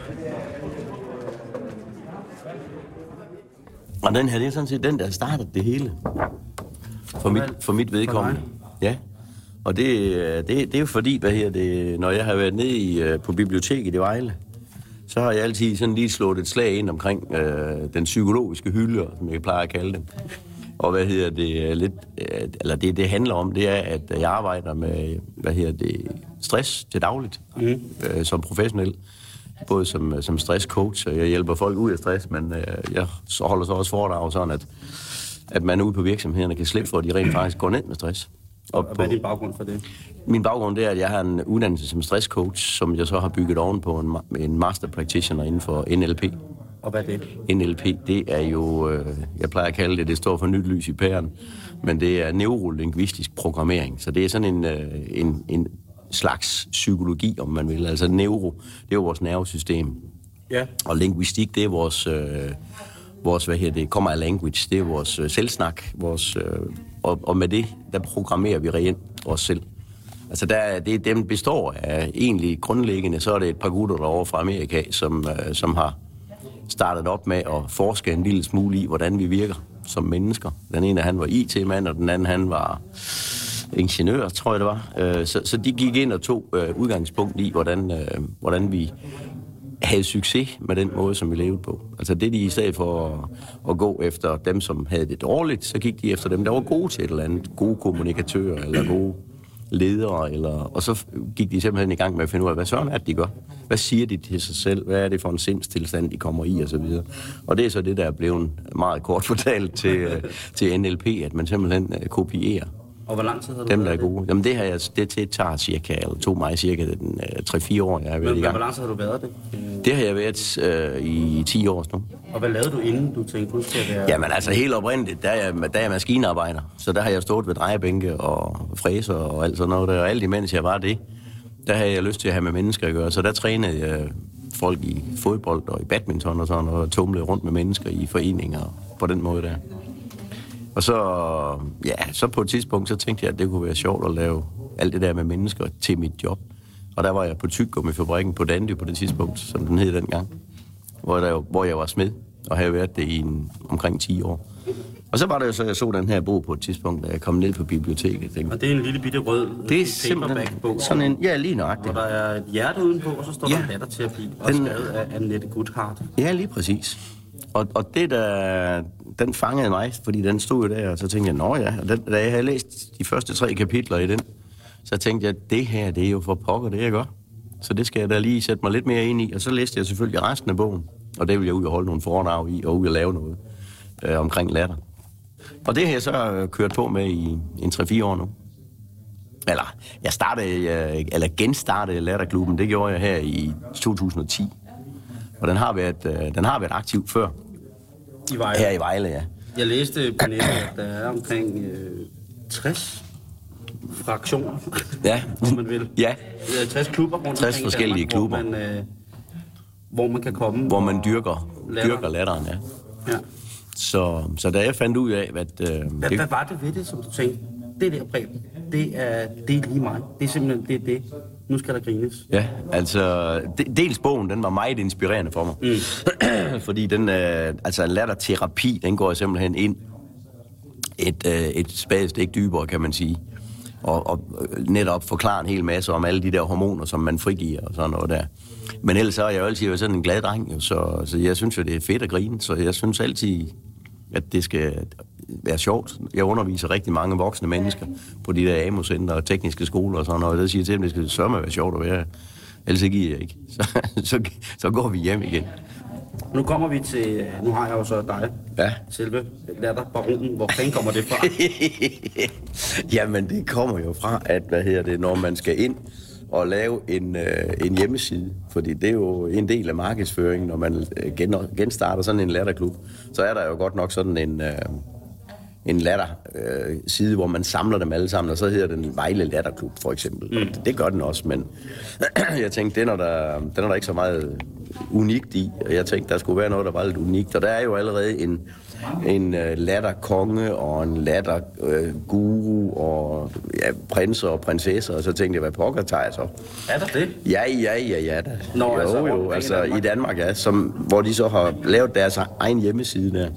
Og den her, det er sådan set den, der startede det hele. For mit, for mit vedkommende. Ja. Og det, øh, det, det er jo fordi, hvad her det, når jeg har været nede i, øh, på biblioteket i Vejle, så har jeg altid sådan lige slået et slag ind omkring øh, den psykologiske hylde, som jeg plejer at kalde det. Og hvad hedder det, øh, lidt, øh, eller det, det handler om, det er, at jeg arbejder med, hvad hedder det, stress til dagligt, mm. øh, som professionel. Både som, som stresscoach, og jeg hjælper folk ud af stress, men øh, jeg holder så også foredrag sådan, at, at man ude på virksomhederne kan slippe for, at de rent faktisk går ned med stress. Og hvad er din baggrund for det? Min baggrund det er, at jeg har en uddannelse som stresscoach, som jeg så har bygget oven på en, en master practitioner inden for NLP. Og hvad er det? NLP, det er jo, øh, jeg plejer at kalde det, det står for nyt lys i pæren, men det er neurolingvistisk programmering. Så det er sådan en, øh, en, en slags psykologi, om man vil. Altså neuro, det er jo vores nervesystem. Ja. Og linguistik, det er vores, øh, vores hvad her det, kommer af language, det er vores øh, selvsnak, vores, øh, og, og med det, der programmerer vi reelt os selv. Altså der, er- det, dem består af egentlig grundlæggende, så er det et par gutter derovre fra Amerika, som, øh, som har startet op med at forske en lille smule i, hvordan vi virker som mennesker. Den ene, han var IT-mand, og den anden, han var ingeniør, tror jeg det var. Øh, så, så de gik ind og tog øh, udgangspunkt i, hvordan, øh, hvordan vi havde succes med den måde, som vi levede på. Altså det, de i stedet for at, at gå efter dem, som havde det dårligt, så gik de efter dem, der var gode til et eller andet. Gode kommunikatører, eller gode ledere, eller, og så gik de simpelthen i gang med at finde ud af, hvad sådan er det, de gør. Hvad siger de til sig selv? Hvad er det for en sindstilstand, de kommer i, og så videre. Og det er så det, der er blevet meget kort fortalt til, øh, til NLP, at man simpelthen øh, kopierer og hvor lang tid har du Dem, der er været det? gode. Jamen, det, har jeg, det, det tager cirka, eller tog mig cirka den, øh, 3-4 år, jeg har været Men, i men gang. hvor lang tid har du været det? Øh, Det har jeg været øh, i 10 år nu. Og hvad lavede du inden, du tænkte, nu skal være... Jamen altså helt oprindeligt, der er, jeg, der er jeg maskinarbejder. Så der har jeg stået ved drejebænke og fræser og alt sådan noget der. Og alt imens jeg var det, der havde jeg lyst til at have med mennesker at gøre. Så der trænede jeg folk i fodbold og i badminton og sådan noget. Og tumlede rundt med mennesker i foreninger på den måde der. Og så, ja, så på et tidspunkt, så tænkte jeg, at det kunne være sjovt at lave alt det der med mennesker til mit job. Og der var jeg på tyggegummifabrikken på Dandy på det tidspunkt, som den hed dengang, hvor, der, hvor jeg var smed, og havde været det i en, omkring 10 år. Og så var det jo så, jeg så den her bog på et tidspunkt, da jeg kom ned på biblioteket. Tænkte, Og det er en lille bitte rød det er øh, simpelthen paperback-bog. sådan en, ja, lige nøjagtigt. Hvor der er et hjerte udenpå, og så står der Ja. latterterapi, og Den- skrevet af Annette Goodhart. Ja, lige præcis. Og, og det der, den fangede mig, fordi den stod jo der, og så tænkte jeg, nå ja, og den, da jeg havde læst de første tre kapitler i den, så tænkte jeg, det her, det er jo for pokker, det jeg gør. Så det skal jeg da lige sætte mig lidt mere ind i, og så læste jeg selvfølgelig resten af bogen, og det vil jeg ud og holde nogle foredrag i, og ud og lave noget øh, omkring latter. Og det har jeg så øh, kørt på med i en 3-4 år nu. Eller, jeg startede, øh, eller genstartede Latterklubben, det gjorde jeg her i 2010. Og den har været, øh, den har været aktiv før. I Vejle. Her i Vejle, ja. Jeg læste på nettet, at der er omkring øh, 60 fraktioner, Ja. om man vil. Ja. Øh, 60 klubber rundt 60 omkring i forskellige Danmark, klubber. Hvor man, øh, hvor man kan komme. Hvor man dyrker, Latter. dyrker latteren, ja. Ja. Så, så da jeg fandt ud af, at... Øh, Hvad, hvad var det ved det, som du tænkte, det der Preben, det er, det er lige mig. Det er simpelthen det, er det. Nu skal der grines. Ja, altså, de, dels bogen, den var meget inspirerende for mig. Mm. Fordi den, øh, altså latterterapi, den går simpelthen ind et, øh, et spadestik dybere, kan man sige. Og, og øh, netop forklare en hel masse om alle de der hormoner, som man frigiver og sådan noget der. Men ellers så er jeg jo altid sådan en glad dreng, jo, så, så jeg synes jo, det er fedt at grine. Så jeg synes altid, at det skal være sjovt. Jeg underviser rigtig mange voksne mennesker på de der AMO-center og tekniske skoler og sådan noget. Og der siger til dem, det skal sørme være sjovt at være. Ellers så giver jeg ikke. Så, så, så går vi hjem igen. Nu kommer vi til, nu har jeg jo så dig, Ja. selve latterbaronen. Hvor fanden kommer det fra? Jamen, det kommer jo fra, at hvad hedder det, når man skal ind og lave en, øh, en hjemmeside, fordi det er jo en del af markedsføringen, når man øh, gen, genstarter sådan en latterklub, så er der jo godt nok sådan en, øh, en latter øh, side, hvor man samler dem alle sammen, og så hedder den Vejle Latterklub, for eksempel. Mm. Det, det gør den også, men jeg tænkte, den er, der, den er der ikke så meget unikt i, og jeg tænkte, der skulle være noget, der var lidt unikt, og der er jo allerede en, en uh, latterkonge og en latterguru uh, guru og ja, prinser og prinsesser, og så tænkte jeg, hvad pokker tager jeg så? er der det? Ja, ja, ja, ja. Da. Nå, jo, altså jo, altså Danmark. i Danmark, ja, som, hvor de så har lavet deres egen hjemmeside der.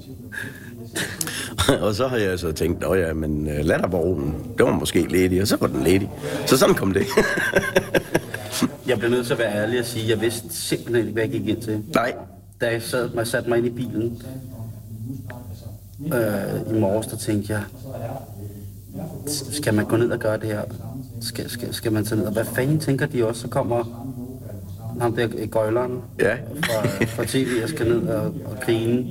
og så har jeg så tænkt, åh ja, men uh, latterbaronen, det var måske ledig, og så var den ledig. Så sådan kom det. Jeg bliver nødt til at være ærlig og sige, at jeg vidste simpelthen ikke, hvad jeg gik ind til. Nej. Da jeg sad, mig, satte mig ind i bilen øh, i morges, der tænkte jeg, skal man gå ned og gøre det her? Skal, skal, skal man tage ned? Og hvad fanden tænker de også? Så kommer ham der øh, gøjleren Ja. fra, fra tv og skal ned og, og grine.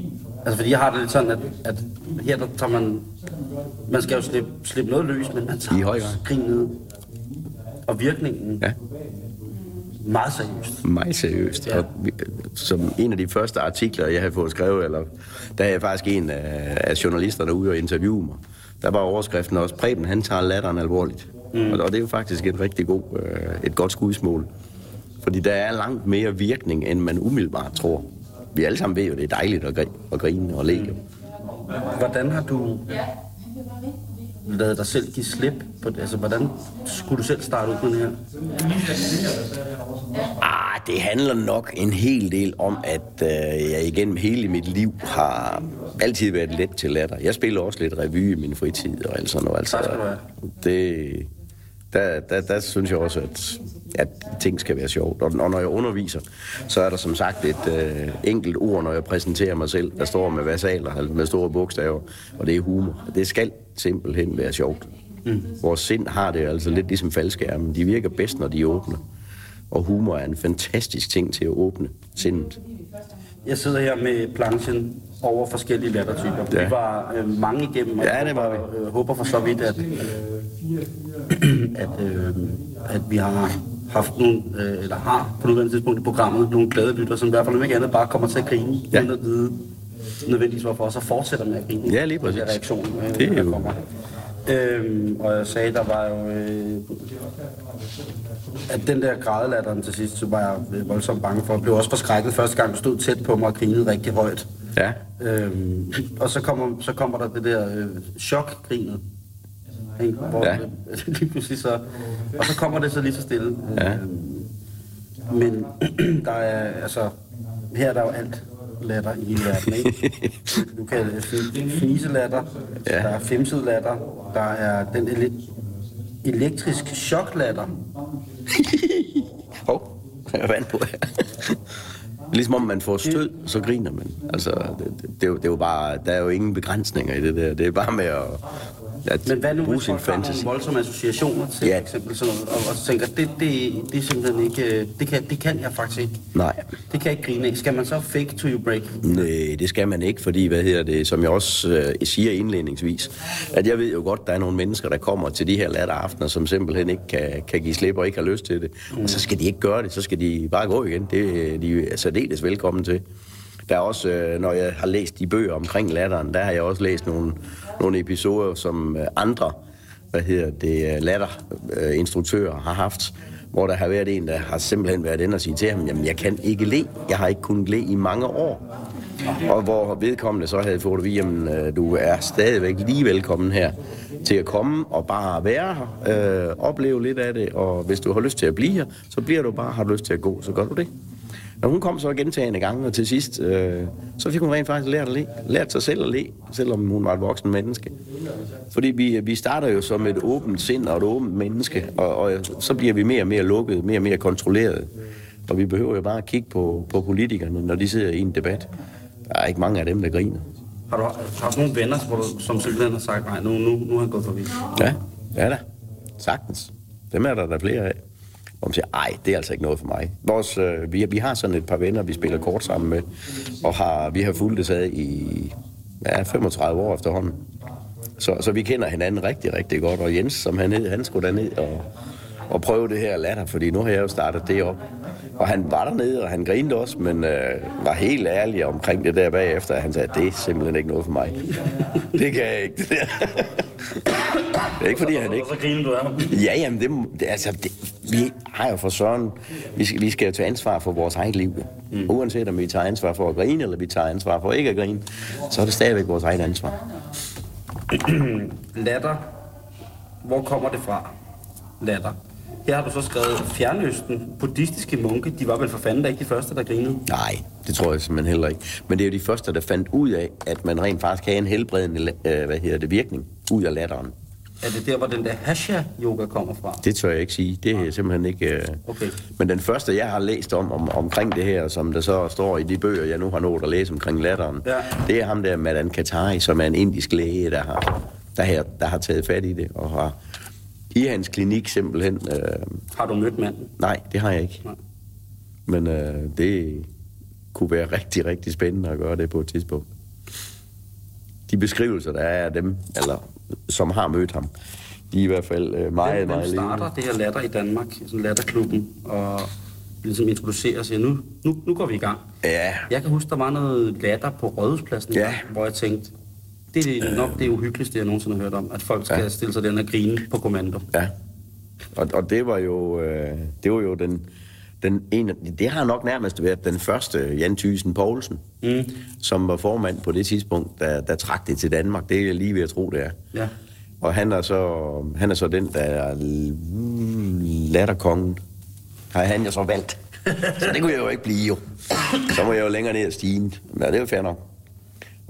Altså fordi jeg har det lidt sådan, at, at her der tager man, man skal jo slippe, slippe noget løs, men man tager I høj grad. grinet og virkningen Ja. meget seriøst. Meget seriøst. Ja. Og som en af de første artikler, jeg havde fået skrevet, eller der er jeg faktisk en af, af journalisterne ude og interviewe mig. Der var overskriften også, Preben han tager latteren alvorligt. Mm. Og, og det er jo faktisk et rigtig god, øh, et godt skudsmål. Fordi der er langt mere virkning, end man umiddelbart tror. Vi alle sammen ved jo, det er dejligt at, gri- at grine og le. Hvordan har du lavet dig selv give slip på det? Altså, hvordan skulle du selv starte ud med det her? Ah, det handler nok en hel del om, at øh, jeg igennem hele mit liv har altid været let til latter. Jeg spiller også lidt revy i min fritid og alt sådan noget. Altså, det, der, der, der synes jeg også, at, at ting skal være sjovt. Og, og når jeg underviser, så er der som sagt et øh, enkelt ord, når jeg præsenterer mig selv, der står med versaler, altså med store bogstaver, og det er humor. Det skal simpelthen være sjovt. Mm. Vores sind har det altså lidt ligesom faldskærmen. De virker bedst, når de er åbne. Og humor er en fantastisk ting til at åbne sindet. Jeg sidder her med planchen over forskellige lattertyper. Ja. Vi var øh, mange igennem, og Ja, det var håber, øh, håber for så vidt, at, at, øh, at vi har haft nogle, øh, eller har på nuværende tidspunkt i programmet, nogle glade lytter, som i hvert fald om ikke andet bare kommer til at grine, Ja. uden at vide nødvendigvis hvorfor, og så fortsætter med at grine. Ja, lige præcis. Reaktion, øh, Det er jo- kommer. Øhm, og jeg sagde, der var jo... Øh, at den der grædelatteren til sidst, så var jeg voldsomt bange for. Jeg blev også forskrækket første gang, du stod tæt på mig og grinede rigtig højt. Ja, Øhm, og så kommer, så kommer der det der øh, chokgrinet. Ikke? Hvor, Ja. lige pludselig så, og så kommer det så lige så stille. Ja. Øhm, men der er, altså, her er der jo alt latter i hele verden, ikke? Du kan finde fniselatter, Ja. ja. der er femset latter, der er den ele- elektrisk choklatter. Hov, jeg er vand på her. Ligesom om man får stød, så griner man. Altså, det, det, det, er jo, det er jo bare, der er jo ingen begrænsninger i det der. Det er bare med at, at Men hvad nu, bruge sin har nogle fantasy. voldsomme associationer til Ja. eksempel sådan noget, og, og tænker, det, det, det er simpelthen ikke, øh, det kan, det kan jeg faktisk ikke. Nej. Det kan jeg ikke grine af. Skal man så fake to you break? Nej, det skal man ikke, fordi, hvad hedder det, som jeg også øh, siger indledningsvis, at jeg ved jo godt, der er nogle mennesker, der kommer til de her latteraftener, som simpelthen ikke kan, kan give slip og ikke har lyst til det. Mm. Og så skal de ikke gøre det, så skal de bare gå igen. Det de er særdeles velkommen til. Der er også, øh, når jeg har læst de bøger omkring latteren, der har jeg også læst nogle, nogle episoder, som øh, andre hvad hedder det, øh, latterinstruktører har haft, hvor der har været en, der har simpelthen været inde og sige til ham, jamen jeg kan ikke le, jeg har ikke kunnet le i mange år. Og hvor vedkommende så havde fået at vide, jamen du er stadigvæk lige velkommen her til at komme og bare være her, øh, opleve lidt af det, og hvis du har lyst til at blive her, så bliver du bare, har du lyst til at gå, så gør du det. Og hun kom så gentagende gange, og til sidst, øh, så fik hun rent faktisk lært at le. Lært sig selv at le, selvom hun var et voksen menneske. Fordi vi, vi starter jo som et åbent sind og et åbent menneske, og, og så bliver vi mere og mere lukket, mere og mere kontrolleret. Og vi behøver jo bare at kigge på, på politikerne, når de sidder i en debat. Der er ikke mange af dem, der griner. Har du haft nogle venner, hvor du, som simpelthen har sagt, nej, nu, nu, nu har jeg gået forbi? Ja, ja da. Sagtens. Dem er der der flere af. Hvor man siger, ej, det er altså ikke noget for mig. Vores, øh, vi, vi har sådan et par venner, vi spiller kort sammen med, og har, vi har fulgt det sad i ja, 35 år efterhånden. Så, så vi kender hinanden rigtig, rigtig godt. Og Jens, som han hed, han skulle derned og, og prøve det her latter, fordi nu har jeg jo startet det op. Og han var dernede, og han grinede også, men øh, var helt ærlig omkring det der bagefter. Han sagde, det er simpelthen ikke noget for mig. det kan jeg ikke, det der. det er ikke, fordi han ikke... Og så griner du af ham. Ja, jamen, det, det, altså, det, vi har jo for søren, vi skal, vi skal jo tage ansvar for vores eget liv. Mm. Uanset om vi tager ansvar for at grine, eller vi tager ansvar for ikke at grine, så er det stadigvæk vores eget ansvar. Latter. Hvor kommer det fra? Latter. Her har du så skrevet Fjernøsten, buddhistiske munke. De var vel for fanden da ikke de første, der grinede. Nej, det tror jeg simpelthen heller ikke. Men det er jo de første, der fandt ud af, at man rent faktisk kan have en helbredende øh, hvad hedder det, virkning ud af latteren. Er det der, hvor den der hasha-yoga kommer fra? Det tør jeg ikke sige. Det er simpelthen ikke... Øh... Okay. Men den første, jeg har læst om, om omkring det her, som der så står i de bøger, jeg nu har nået at læse omkring latteren, Ja. det er ham der, Madan Katari, som er en indisk læge, der har, der, her, der har taget fat i det, og har i hans klinik simpelthen... Øh... Har du mødt manden? Nej, det har jeg ikke. Nej. Men øh, det kunne være rigtig, rigtig spændende at gøre det på et tidspunkt. De beskrivelser, der er af dem, eller som har mødt ham, de er i hvert fald øh, meget, Hvem, hvem meget starter levende. det her latter i Danmark, sådan latterklubben, og ligesom introducerer siger, nu, nu, nu går vi i gang. Ja, Jeg kan huske, der var noget latter på Rådhuspladsen, Ja. hvor jeg tænkte, det er nok det uhyggeligste, jeg nogensinde har hørt om, at folk skal Ja. stille sig den og grine på kommando. Ja. Og, og det var jo, øh, det var jo den, den ene, det har nok nærmest været den første Jan Thysen Poulsen, mm. som var formand på det tidspunkt, der, der trak det til Danmark. Det er jeg lige ved at tro, det er. Ja. Og han er så, han er så den, der er latterkongen. Har han jo så valgt. Så det kunne jeg jo ikke blive, jo. Så må jeg jo længere ned ad stigen. Men det er jo fair nok.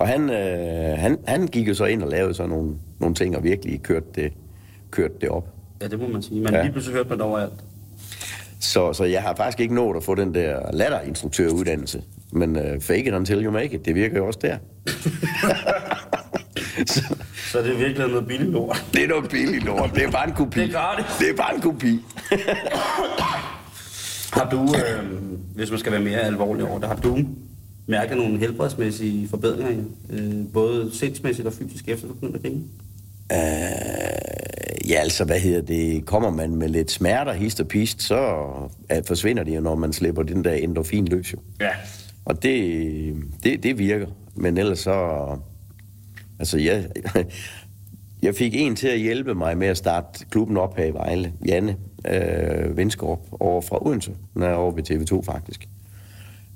Og han, øh, han, han gik jo så ind og lavede sådan nogle, nogle ting, og virkelig kørte det, kørte det op. Ja, det må man sige. Men Ja. ja. lige pludselig hørte man det overalt. Så, så jeg har faktisk ikke nået at få den der latterinstruktøruddannelse. Men uh, fake it until you make it, det virker jo også der. så, Så det er virkelig noget billigt lort. det er noget billigt lort. Det er bare en kopi. Det er gratis. Det er bare en kopi. Har du, øh, hvis man skal være mere alvorlig over det, har du mærket nogle helbredsmæssige forbedringer, øh, både sindsmæssigt og fysisk, efter du begyndte at grine? Øh, ja, altså, hvad hedder det? Kommer man med lidt smerter, hist og pist, så uh, forsvinder de jo, når man slipper den der endorfin løs, jo. Ja. Og det, det, det virker. Men ellers så... Altså, jeg, jeg fik en til at hjælpe mig med at starte klubben op her i Vejle. Janne øh, Vindskorp over fra Odense. Hun er over ved TV2, faktisk.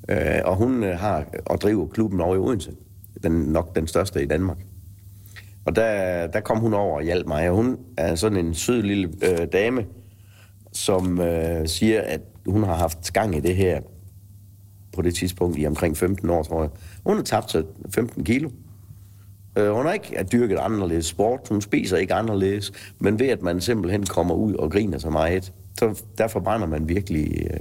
Øh, og hun øh, har og driver klubben over i Odense. Den, nok den største i Danmark. Og der, der kom hun over og hjalp mig. Og hun er sådan en sød lille øh, dame, som øh, siger, at hun har haft gang i det her på det tidspunkt i omkring 15 år, tror jeg. Hun har tabt sig 15 kilo. Øh, hun har ikke dyrket anderledes sport, hun spiser ikke anderledes, men ved at man simpelthen kommer ud og griner så meget, så der forbrænder man virkelig, øh,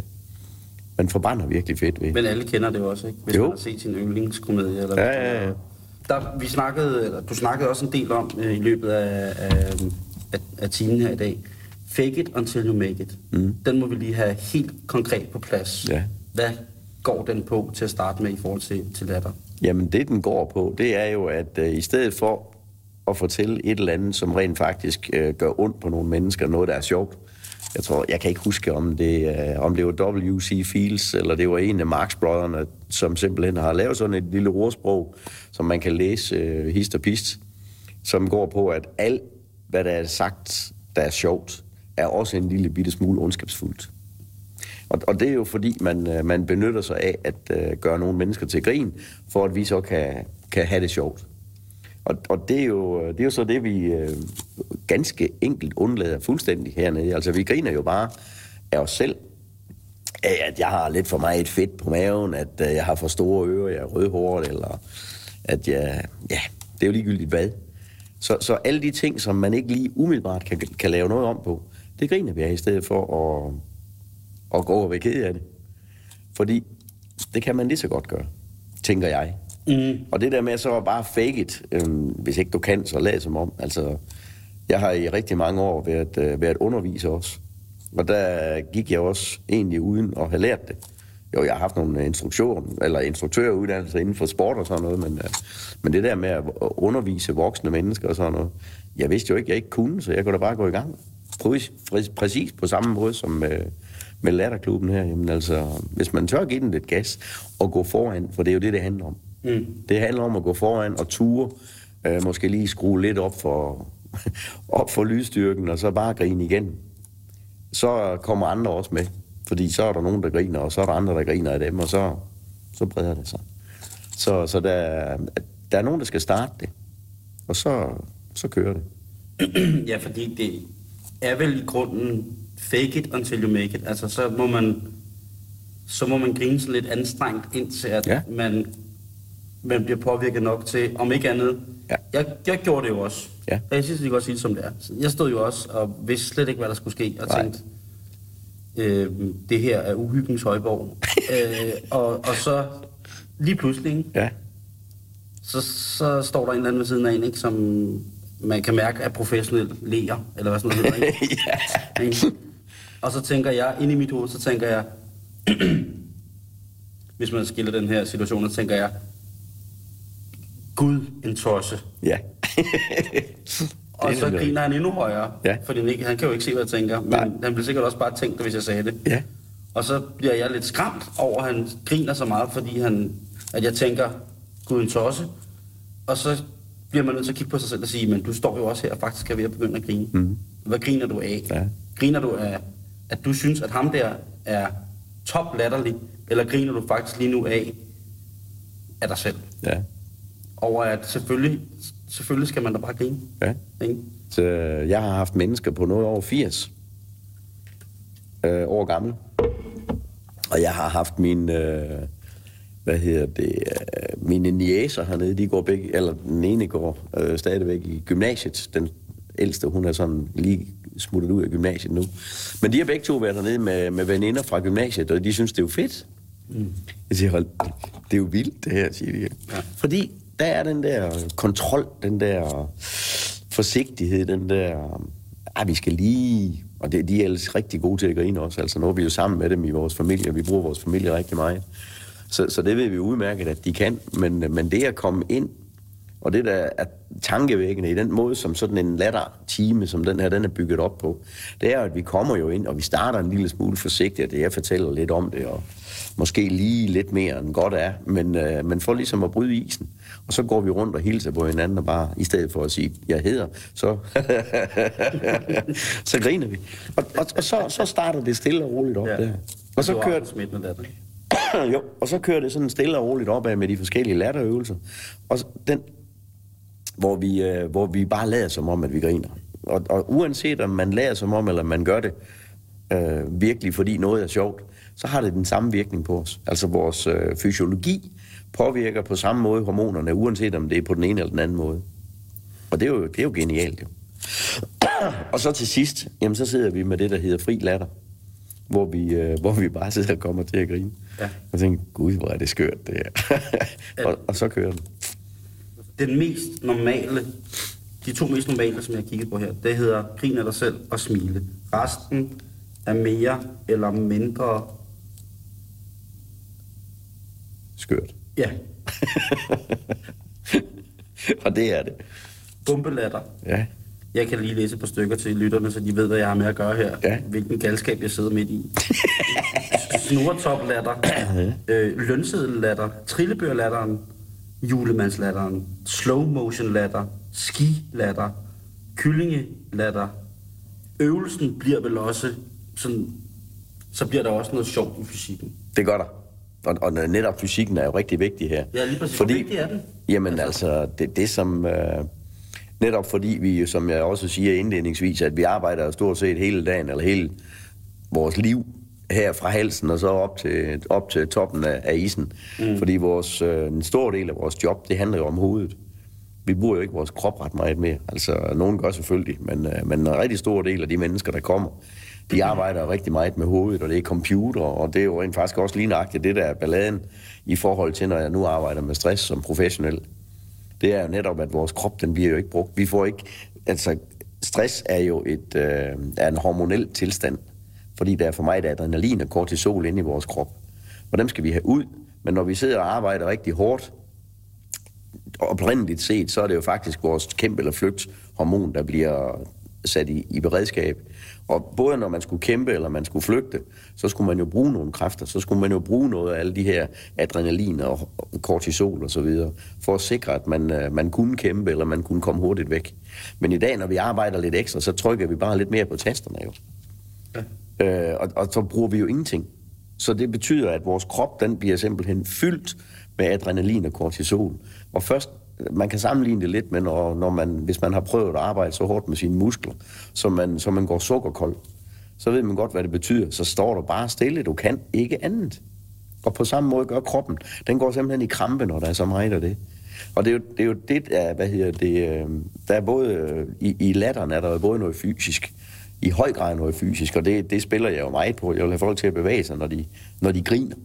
man forbrænder virkelig fedt ved. Men alle kender det jo også, ikke? Hvis Jo. man har set sin yndlingskomedie. Eller Ja, ja, ja. Der, vi snakkede, eller du snakkede også en del om øh, i løbet af, af, af, af timen her i dag. Fake it until you make it. Mm. Den må vi lige have helt konkret på plads. Ja. Hvad går den på til at starte med i forhold til, til latter? Jamen det, den går på, det er jo, at øh, i stedet for at fortælle et eller andet, som rent faktisk øh, gør ondt på nogle mennesker, noget, der er sjovt. Jeg tror, jeg kan ikke huske, om det, øh, om det var W.C. Fields, eller det var en af Marx Brødrene, som simpelthen har lavet sådan et lille ordsprog, som man kan læse øh, hist og pist, som går på, at alt, hvad der er sagt, der er sjovt, er også en lille bitte smule ondskabsfuldt. Og, og det er jo fordi, man, øh, man benytter sig af at øh, gøre nogle mennesker til grin, for at vi så kan, kan have det sjovt. Og, og det, er jo, det er jo så det, vi øh, ganske enkelt undlader fuldstændig hernede. Altså, vi griner jo bare af os selv, af at jeg har lidt for meget fedt på maven, at øh, jeg har for store ører, jeg er rødhåret, eller at jeg... Ja, det er jo ligegyldigt hvad. Så, så alle de ting, som man ikke lige umiddelbart kan, kan lave noget om på, det griner vi af i stedet for at, at gå og være ked af det. Fordi det kan man lige så godt gøre, tænker jeg. Mm. Og det der med så bare fake it, øhm, hvis ikke du kan, så lad som om. Altså, jeg har i rigtig mange år været, øh, været underviser også. Og der gik jeg også egentlig uden at have lært det. Jo, jeg har haft nogle instruktion, eller instruktøruddannelser inden for sport og sådan noget, men, øh, men det der med at øh, undervise voksne mennesker og sådan noget, jeg vidste jo ikke, jeg ikke kunne, så jeg kunne da bare gå i gang. Præcis, præcis på samme måde som med, med latterklubben her. Jamen altså, hvis man tør give den lidt gas og gå foran, for det er jo det, det handler om. Mm. Det handler om at gå foran og ture, øh, måske lige skrue lidt op for, op for lydstyrken, og så bare grine igen. Så kommer andre også med, fordi så er der nogen, der griner, og så er der andre, der griner af dem, og så, så breder det sig. Så, så der, der er nogen, der skal starte det, og så, så kører det. ja, fordi det er vel i grunden fake it until you make it. Altså, så må man, så må man grine sig lidt anstrengt, indtil at Ja. man, man bliver påvirket nok til, om ikke andet. Ja. Jeg, jeg gjorde det jo også. Ja. Og jeg synes, det kan godt sige det, som det er. Jeg stod jo også og vidste slet ikke, hvad der skulle ske, og Nej. tænkte, øh, det her er uhyggens højborg. øh, og, og så lige pludselig? Ja, så, så står der en eller anden ved siden af en, ikke, som man kan mærke er professionel læger, eller hvad sådan noget hedder, ikke? ja. Ikke? Og så tænker jeg, inde i mit hoved, så tænker jeg, hvis man skiller den her situation, så tænker jeg, Gud, en tosse. ja. Og Det så griner han endnu højere, Ja. fordi han, ikke, han kan jo ikke se, hvad jeg tænker, men Nej. han bliver sikkert også bare tænkt, hvis jeg sagde det. Ja. Og så bliver jeg lidt skræmt over, at han griner så meget, fordi han, at jeg tænker, Gud, en tosse. Og så bliver man nødt til at kigge på sig selv og sige, men du står jo også her og faktisk er ved at begynde at grine. Mm. Hvad griner du af? Ja. Griner du af, at du synes, at ham der er top latterlig, eller griner du faktisk lige nu af, af dig selv? ja. Over at selvfølgelig, selvfølgelig skal man da bare grine. ja. Ikke? Så jeg har haft mennesker på noget over 80 øh, år gammel. Og jeg har haft mine, øh, hvad hedder det, øh, mine niæser hernede, de går begge, eller den ene går øh, stadigvæk i gymnasiet. Den ældste, hun er sådan lige smuttet ud af gymnasiet nu. Men de har begge to været dernede med, med veninder fra gymnasiet, og de synes, det er jo fedt. Mm. Jeg siger, hold, det er jo vildt det her, siger de. Ja. Fordi der er den der kontrol, den der forsigtighed, den der, ah, vi skal lige, Og det, de er ellers rigtig gode til at grine også. Altså nu er vi jo sammen med dem i vores familie, og vi bruger vores familie rigtig meget. Så, så det ved vi udmærket, at de kan. Men, men det at komme ind, og det der er tankevækkende i den måde, som sådan en latter-time, som den her, den er bygget op på, det er, at vi kommer jo ind, og vi starter en lille smule forsigtigt, og jeg fortæller lidt om det, og måske lige lidt mere end godt er, men, øh, men for ligesom at bryde isen. Og så går vi rundt og hilser på hinanden, og bare, i stedet for at sige, jeg hedder, så, så griner vi. Og, og, og så, så starter det stille og roligt op ja. der. Og så kører, latter. jo, og så kører det sådan stille og roligt opad med de forskellige latterøvelser. Og den, hvor vi, øh, hvor vi bare lader som om, at vi griner. Og, og uanset om man lader som om, eller man gør det øh, virkelig, fordi noget er sjovt, så har det den samme virkning på os. Altså vores øh, fysiologi påvirker på samme måde hormonerne, uanset om det er på den ene eller den anden måde. Og det er jo, det er jo genialt, jo. og så til sidst, jamen så sidder vi med det, der hedder fri latter, hvor vi, øh, hvor vi bare sidder og kommer til at grine. Ja. Og tænker, gud, hvor er det skørt, det her. og, og så kører den. Den mest normale, de to mest normale, som jeg har kigget på her, det hedder grin af dig selv og smile. Resten er mere eller mindre, Skørt. Ja, og det er det. bumpelatter. Ja. Jeg kan lige læse et par stykker til lytterne, så de ved, hvad jeg har med at gøre her. Ja. Hvilken galskab jeg sidder midt i. Snortoplatter, øh, lønsedellatter, trillebørlatteren, julemandslatteren, slow motion latter, skilatter, kyllingelatter. Øvelsen bliver vel også sådan, så bliver der også noget sjovt i fysikken. Det gør der. Og, og netop fysikken er jo rigtig vigtig her. Ja, lige præcis. Hvor vigtig er den? Jamen altså, det, det som... Øh, netop fordi vi, jo, som jeg også siger indledningsvis, at vi arbejder stort set hele dagen, eller hele vores liv her fra halsen og så op til, op til toppen af, af isen. Mm. Fordi vores, øh, en stor del af vores job, det handler jo om hovedet. Vi bruger jo ikke vores krop ret meget mere. Altså, nogen gør selvfølgelig, men, øh, men en rigtig stor del af de mennesker, der kommer, de arbejder rigtig meget med hovedet, og det er computer, og det er jo rent faktisk også lige nøjagtigt det, der er balladen i forhold til, når jeg nu arbejder med stress som professionel. Det er jo netop, at vores krop, den bliver jo ikke brugt. Vi får ikke... Altså, stress er jo et, øh, er en hormonel tilstand, fordi der er for mig der adrenalin og kortisol inde i vores krop. Og dem skal vi have ud. Men når vi sidder og arbejder rigtig hårdt, oprindeligt set, så er det jo faktisk vores kæmpe- eller flygt hormon, der bliver sat i, i beredskab. Og både når man skulle kæmpe eller man skulle flygte, så skulle man jo bruge nogle kræfter. Så skulle man jo bruge noget af alle de her adrenalin og kortisol og så videre, for at sikre, at man, øh, man kunne kæmpe eller man kunne komme hurtigt væk. Men i dag, når vi arbejder lidt ekstra, så trykker vi bare lidt mere på tasterne jo. Ja. Øh, og, og så bruger vi jo ingenting. Så det betyder, at vores krop, den bliver simpelthen fyldt med adrenalin og kortisol. Og først, man kan sammenligne det lidt med, når, når man, hvis man har prøvet at arbejde så hårdt med sine muskler, så man, så man går sukkerkold, så ved man godt, hvad det betyder. Så står der bare stille, du kan ikke andet. Og på samme måde gør kroppen. Den går simpelthen i krampe, når der er så meget af det. Og det er jo det, er jo det der, hvad hedder det, øh, der er både, øh, i, i latteren er der jo både noget fysisk, i høj grad noget fysisk, og det, det spiller jeg jo meget på. Jeg vil have folk til at bevæge sig, når de, når de griner.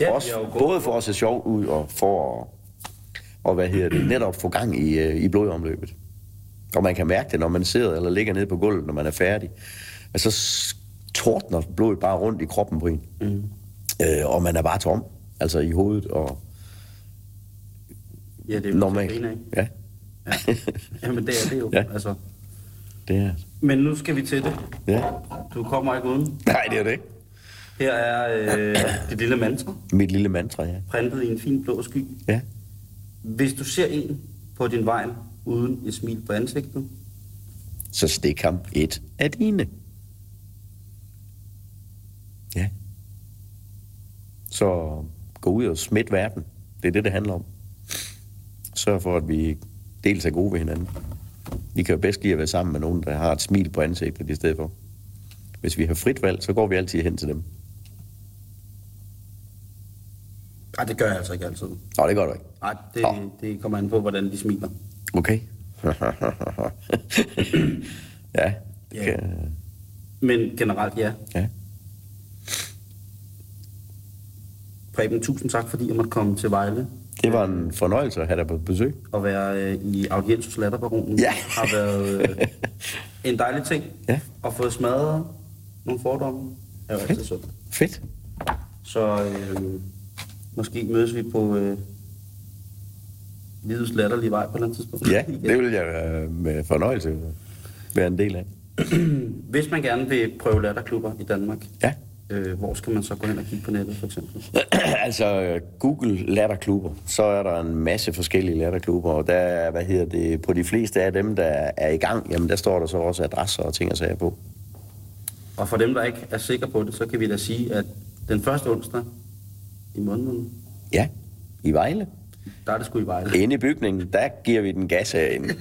Ja, Også, både for at se sjov ud, og for at, og hvad hedder det, netop få gang i, øh, i blodomløbet. Og man kan mærke det, når man sidder eller ligger nede på gulvet, når man er færdig. Altså, tordner blodet bare rundt i kroppen på en. Mm. Øh, og man er bare tom, altså i hovedet og Ja, det er normalt. griner, ikke? Ja, Ja. Jamen, det er det jo. Ja. Altså. det er Men nu skal vi til det. Ja. Du kommer ikke uden. Nej, det er det ikke. Her er øh, det lille mantra, Mit lille mantra, ja. printet i en fin blå sky. Ja. Hvis du ser en på din vej uden et smil på ansigtet, Så stik ham et af dine. Ja. Så gå ud og smidt verden. Det er det, det handler om. Sørg for, at vi dels er gode ved hinanden. Vi kan jo bedst lide at være sammen med nogen, der har et smil på ansigtet i stedet for. Hvis vi har frit valg, så går vi altid hen til dem. Nej, det gør jeg altså ikke altid. Nå, det gør du ikke. Nej, det, Nå. det kommer an på, hvordan de smiler. Okay. ja, Ja. kan... Men generelt ja. Ja. Preben, tusind tak, fordi jeg måtte komme til Vejle Det var en fornøjelse at have dig på besøg. og være øh, i audiens hos Latterbaronen. Ja. har været øh, en dejlig ting Ja. at få smadret nogle fordomme er jo altid sundt. Fedt. Så øh, måske mødes vi på øh, livets latterlige vej på et eller andet tidspunkt. Ja, det vil jeg øh, med fornøjelse være en del af. Hvis man gerne vil prøve latterklubber i Danmark, Ja. øh, hvor skal man så gå hen og kigge på nettet for eksempel? altså, Google latterklubber, så er der en masse forskellige latterklubber, og der er, hvad hedder det, på de fleste af dem, der er i gang, jamen der står der så også adresser og ting og sager på. Og for dem, der ikke er sikre på det, så kan vi da sige, at den første onsdag i måneden, Ja, i Vejle. der er det sgu i Vejle. Inde i bygningen, der giver vi den gas herinde.